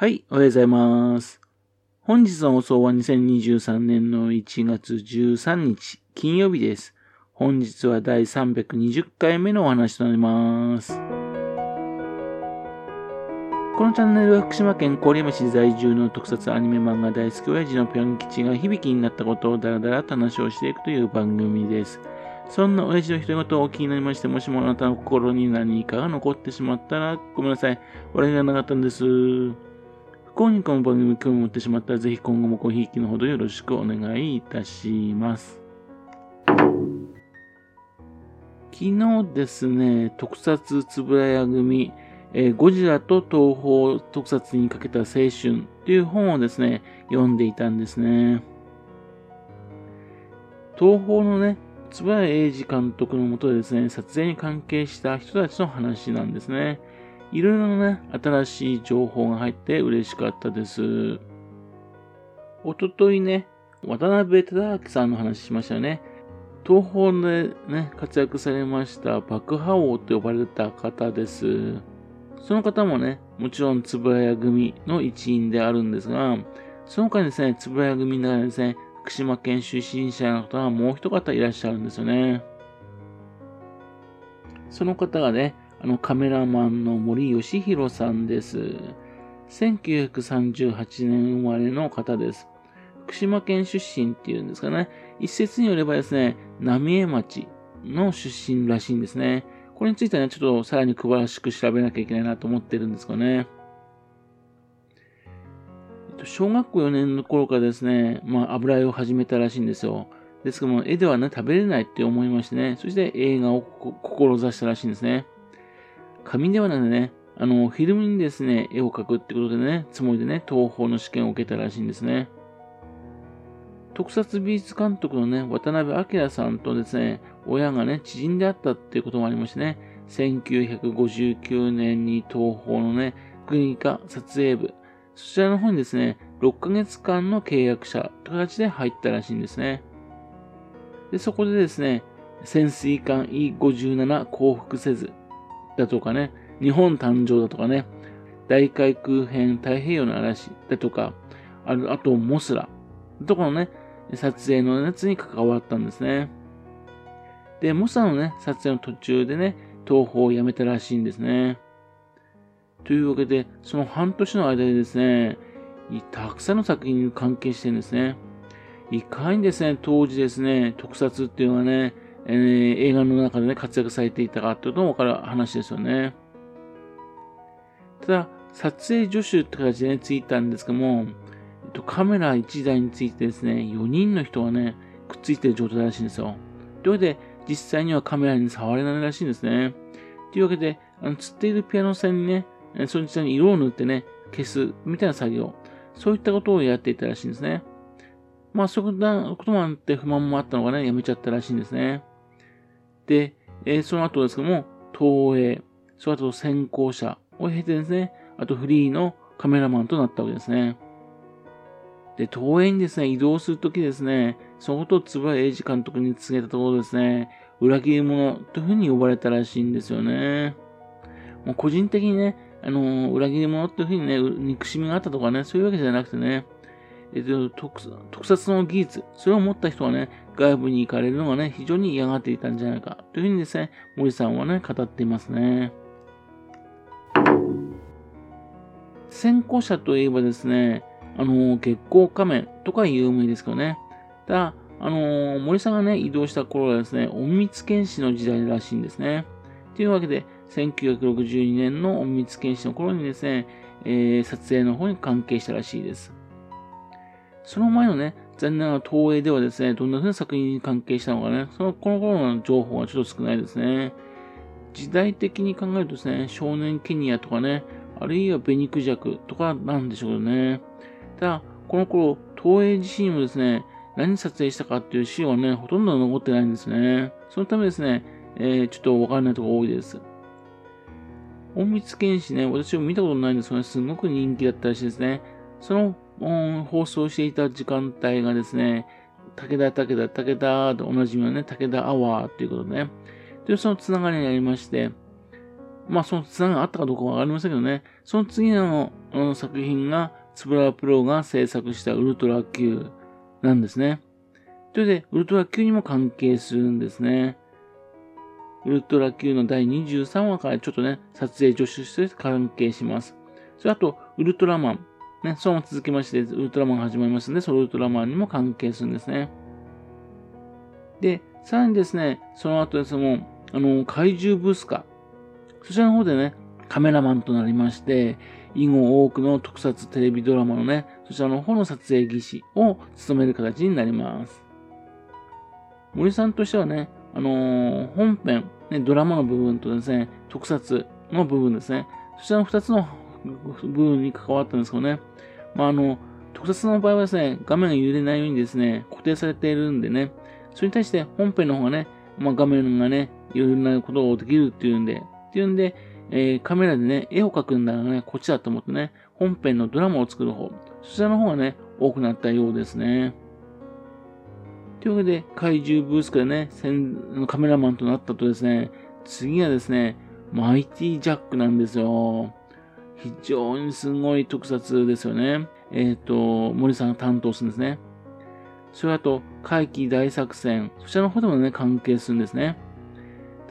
はい、おはようございます。本日の放送は2023年の1月13日、金曜日です。本日は第320回目のお話となります。このチャンネルは福島県郡山市在住の特撮アニメ漫画大好き親父のぴょん吉が響きになったことをダラダラと話をしていくという番組です。そんな親父の人事をお気になりまして、もしもあなたの心に何かが残ってしまったらごめんなさい。笑いがなかったんです。不幸にこの番組興味を持ってしまったら、ぜひ今後もごひいきのほどよろしくお願いいたします。昨日ですね、特撮つぶらや組、えーゴジラと東宝特撮にかけた青春という本をですね、読んでいたんですね。東宝のね、つぶらや英二監督のもとでですね、撮影に関係した人たちの話なんですね。いろいろなね、新しい情報が入って嬉しかったです。おとといね、渡辺忠明さんの話しましたよね。東宝でね、活躍されました爆破王と呼ばれた方です。その方もね、もちろんつぶらや組の一員であるんですが、その他にですね、つぶらや組の中にですね、福島県出身者の方がもう一方いらっしゃるんですよね。その方がね、あのカメラマンの森義弘さんです。1938年生まれの方です。福島県出身っていうんですかね。一説によればですね、浪江町の出身らしいんですね。これについてはね、ちょっとさらに詳しく調べなきゃいけないなと思ってるんですかね。小学校4年の頃からですね、まあ油絵を始めたらしいんですよ。ですけども、絵ではね、食べれないって思いましてね、そして映画を志したらしいんですね。紙ではなくね、あの、フィルムにですね、絵を描くってことでね、つもりでね、東宝の試験を受けたらしいんですね。特撮美術監督のね、渡辺明さんとですね、親がね、知人であったっていうこともありましてね、1959年に東宝のね、国家撮影部、そちらの方にですね、6ヶ月間の契約者という形で入ったらしいんですね。で、そこでですね、潜水艦 E57 降伏せず、だとかね、日本誕生だとかね、大海空編太平洋の嵐だとか、ああとモスラとかのね、撮影のやつに関わったんですね。で、モスラのね、撮影の途中でね、東宝を辞めたらしいんですね。というわけで、その半年の間でですね、たくさんの作品に関係してるんですね。いかにですね、当時ですね、特撮っていうのはね、えー映画の中でね、活躍されていたかっていうのもわかる話ですよね。ただ、撮影助手って形でね、ついたんですけども、えっと、カメラ1台についてですね、4人の人がね、くっついてる状態らしいんですよ。というわけで、実際にはカメラに触れないらしいんですね。というわけで、あの、釣っているピアノ線にね、その実際に色を塗ってね、消すみたいな作業、そういったことをやっていたらしいんですね。まあ、そういったこともあって不満もあったのがね、やめちゃったらしいんですね。で、えーその後ですけども、東映、その後先行者を経てですね、あとフリーのカメラマンとなったわけですね。で、東映にですね、移動するときですね、そのことを円谷英二監督に告げたところですね、裏切り者というふうに呼ばれたらしいんですよね。もう個人的にね、あのー裏切り者っていうふうにね、憎しみがあったとかね、そういうわけじゃなくてね、えっと、特撮の技術、それを持った人はね、外部に行かれるのがね、非常に嫌がっていたんじゃないか、というふうにですね、森さんはね、語っていますね。先行者といえばですね、あの、月光仮面とか有名ですけどね。ただ、あの、森さんがね、移動した頃はですね、隠密剣士の時代らしいんですね。というわけで、1962年の隠密剣士の頃にですね、えー撮影の方に関係したらしいです。その前のね、残念ながら東映ではですね、どんな風な作品に関係したのかね、そのこの頃の情報はちょっと少ないですね。時代的に考えるとですね、少年ケニアとかね、あるいはベニクジャクとかなんでしょうけどね。ただ、この頃、東映自身もですね、何撮影したかっていう資料はね、ほとんど残ってないんですね。そのためですね、えーちょっとわからないところが多いです。隠密剣士ね、私も見たことないんですけどね、すごく人気だったらしいですね。その、うん放送していた時間帯がですね、武田、武田、武田でおなじみのね、武田アワーということでね。で、そのつながりにありまして、まあ、そのつながりがあったかどうかわかりませんけどね、その次のの作品が、つぶらプロが制作したウルトラ Q なんですね。それで、ウルトラ Q にも関係するんですね。ウルトラ Q の第23話からちょっとね、撮影助手して関係します。それあと、ウルトラマン。ね、その続きまして、ウルトラマンが始まりますので、そのウルトラマンにも関係するんですね。で、さらにですね、その後ですも、あの、怪獣ブースカ。そちらの方でね、カメラマンとなりまして、以後多くの特撮テレビドラマのね、そちらの方の撮影技師を務める形になります。森さんとしてはね、あのー、本編、ね、ドラマの部分とですね、特撮の部分ですね、そちらの2つの部分に関わったんですけどね、まあ、あの、特撮の場合はですね、画面が揺れないようにですね、固定されているんでね、それに対して本編の方がね、まあ、画面がね、いろんなことができるっていうんで、っていうんで、えー、カメラでね、絵を描くんだらね、こっちだと思ってね、本編のドラマを作る方、そちらの方がね、多くなったようですね。というわけで、怪獣ブースからね、カメラマンとなったとですね、次はですね、マイティジャックなんですよ。非常にすごい特撮ですよね。えっ、ー、と、森さんが担当するんですね。それあと、怪奇大作戦。そちらの方でもね、関係するんですね。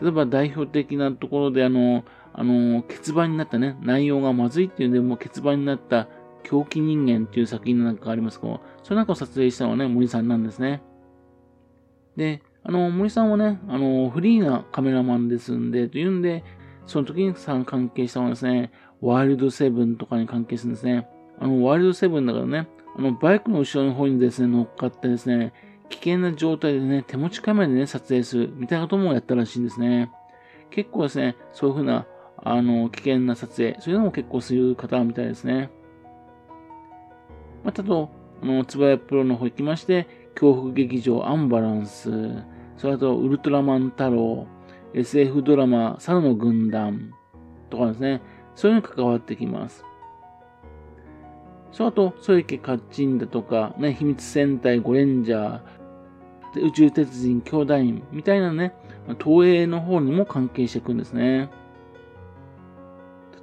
例えば代表的なところで、あの、あの、欠番になったね、内容がまずいっていうんで、もう欠番になった狂気人間っていう作品なんかがありますけど、それなんかを撮影したのはね、森さんなんですね。で、あの、森さんはね、あの、フリーなカメラマンですんで、というんで、その時にさん関係したのはですね、ワイルドセブンとかに関係するんですね。あの、ワイルドセブンだからね、あの、バイクの後ろの方にですね、乗っかってですね、危険な状態でね、手持ちカメラでね、撮影する、みたいなこともやったらしいんですね。結構ですね、そういうふうな、あの、危険な撮影、そういうのも結構する方みたいですね。またあと、あの、つばやプロの方行きまして、恐怖劇場アンバランス、それとウルトラマン太郎、SF ドラマ猿の軍団とかですね、そういうのに関わってきます。その後、ソイケカッチンだとか、ね、秘密戦隊ゴレンジャー、宇宙鉄人兄弟員みたいなね、東映の方にも関係していくんですね。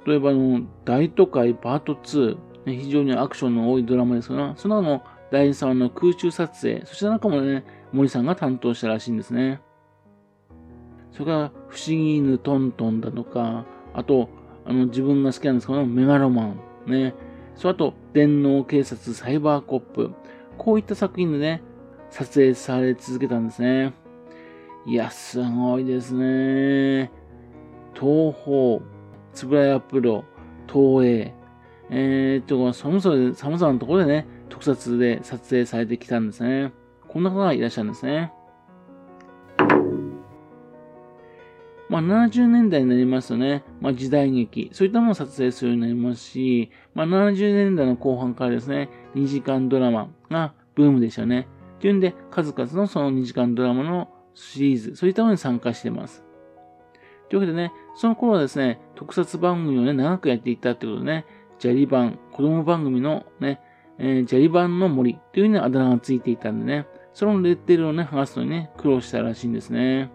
例えばの、大都会パート2、ね、非常にアクションの多いドラマですが、その後の第3話の空中撮影、そちらなんかもね、森さんが担当したらしいんですね。それから、不思議犬トントンだとか、あと、あの、自分が好きなんですけど、メガロマン、ね。それあと、電脳警察サイバーコップ。こういった作品でね、撮影され続けたんですね。いや、すごいですね。東宝、つぶらやプロ、東映、えー、っと、そもそも様々なところでね、特撮で撮影されてきたんですね。こんな方がいらっしゃるんですね。まあ、70年代になりますとね、まあ、時代劇、そういったものを撮影するようになりますし、まあ、70年代の後半からですね、2時間ドラマがブームでしたね。というんで、数々のその2時間ドラマのシリーズ、そういったものに参加しています。というわけでね、その頃はですね、特撮番組をね、長くやっていたってことでね、ジャリ版、子供番組のね、えー、ジャリ版の森というふうにあだ名がついていたんでね、そのレッテルをね、剥がすのにね、苦労したらしいんですね。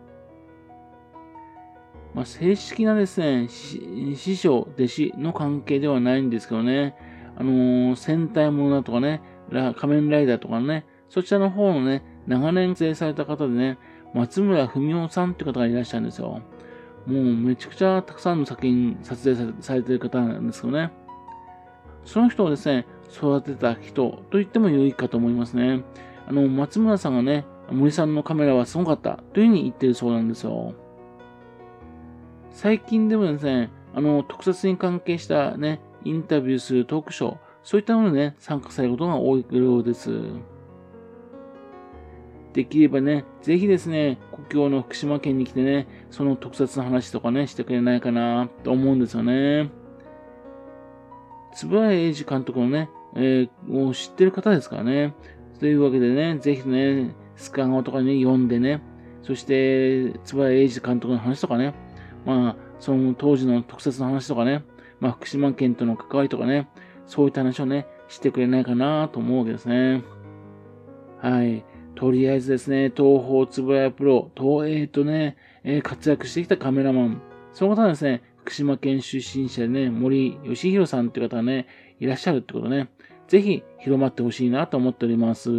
まあ、正式なですね、師匠、弟子の関係ではないんですけどね、あのー、戦隊ものだとかね、仮面ライダーとかね、そちらの方のね、長年制された方でね、松村文夫さんって方がいらっしゃるんですよ。もうめちゃくちゃたくさんの作品撮影されてる方なんですけどね。その人をですね、育てた人と言っても良いかと思いますね。あの、松村さんがね、森さんのカメラはすごかったというふうに言ってるそうなんですよ。最近でもですね、あの、特撮に関係したね、インタビューするトークショー、そういったものにね、参加されることが多いようです。できればね、ぜひですね、故郷の福島県に来てね、その特撮の話とかね、してくれないかなと思うんですよね。円谷英二監督のね、えー、を知ってる方ですからね。というわけでね、ぜひね、スカゴとかね、読んでね、そして、円谷英二監督の話とかね、まあ、その当時の特撮の話とかね、まあ、福島県との関わりとかね、そういった話をね、してくれないかなと思うわけですね。はい。とりあえずですね、東方つぶやプロ、東映とね、えー、活躍してきたカメラマン、その方はですね、福島県出身者でね、森義弘さんっていう方がね、いらっしゃるってことね、ぜひ広まってほしいなと思っております。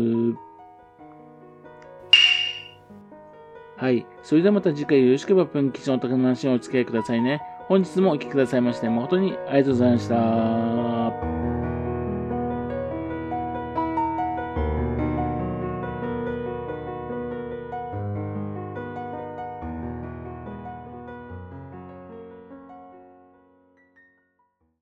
はい。それではまた次回よろしければ、ぷん吉のお宅の話にお付き合いくださいね。本日もお聴きくださいまして、誠にありがとうございました。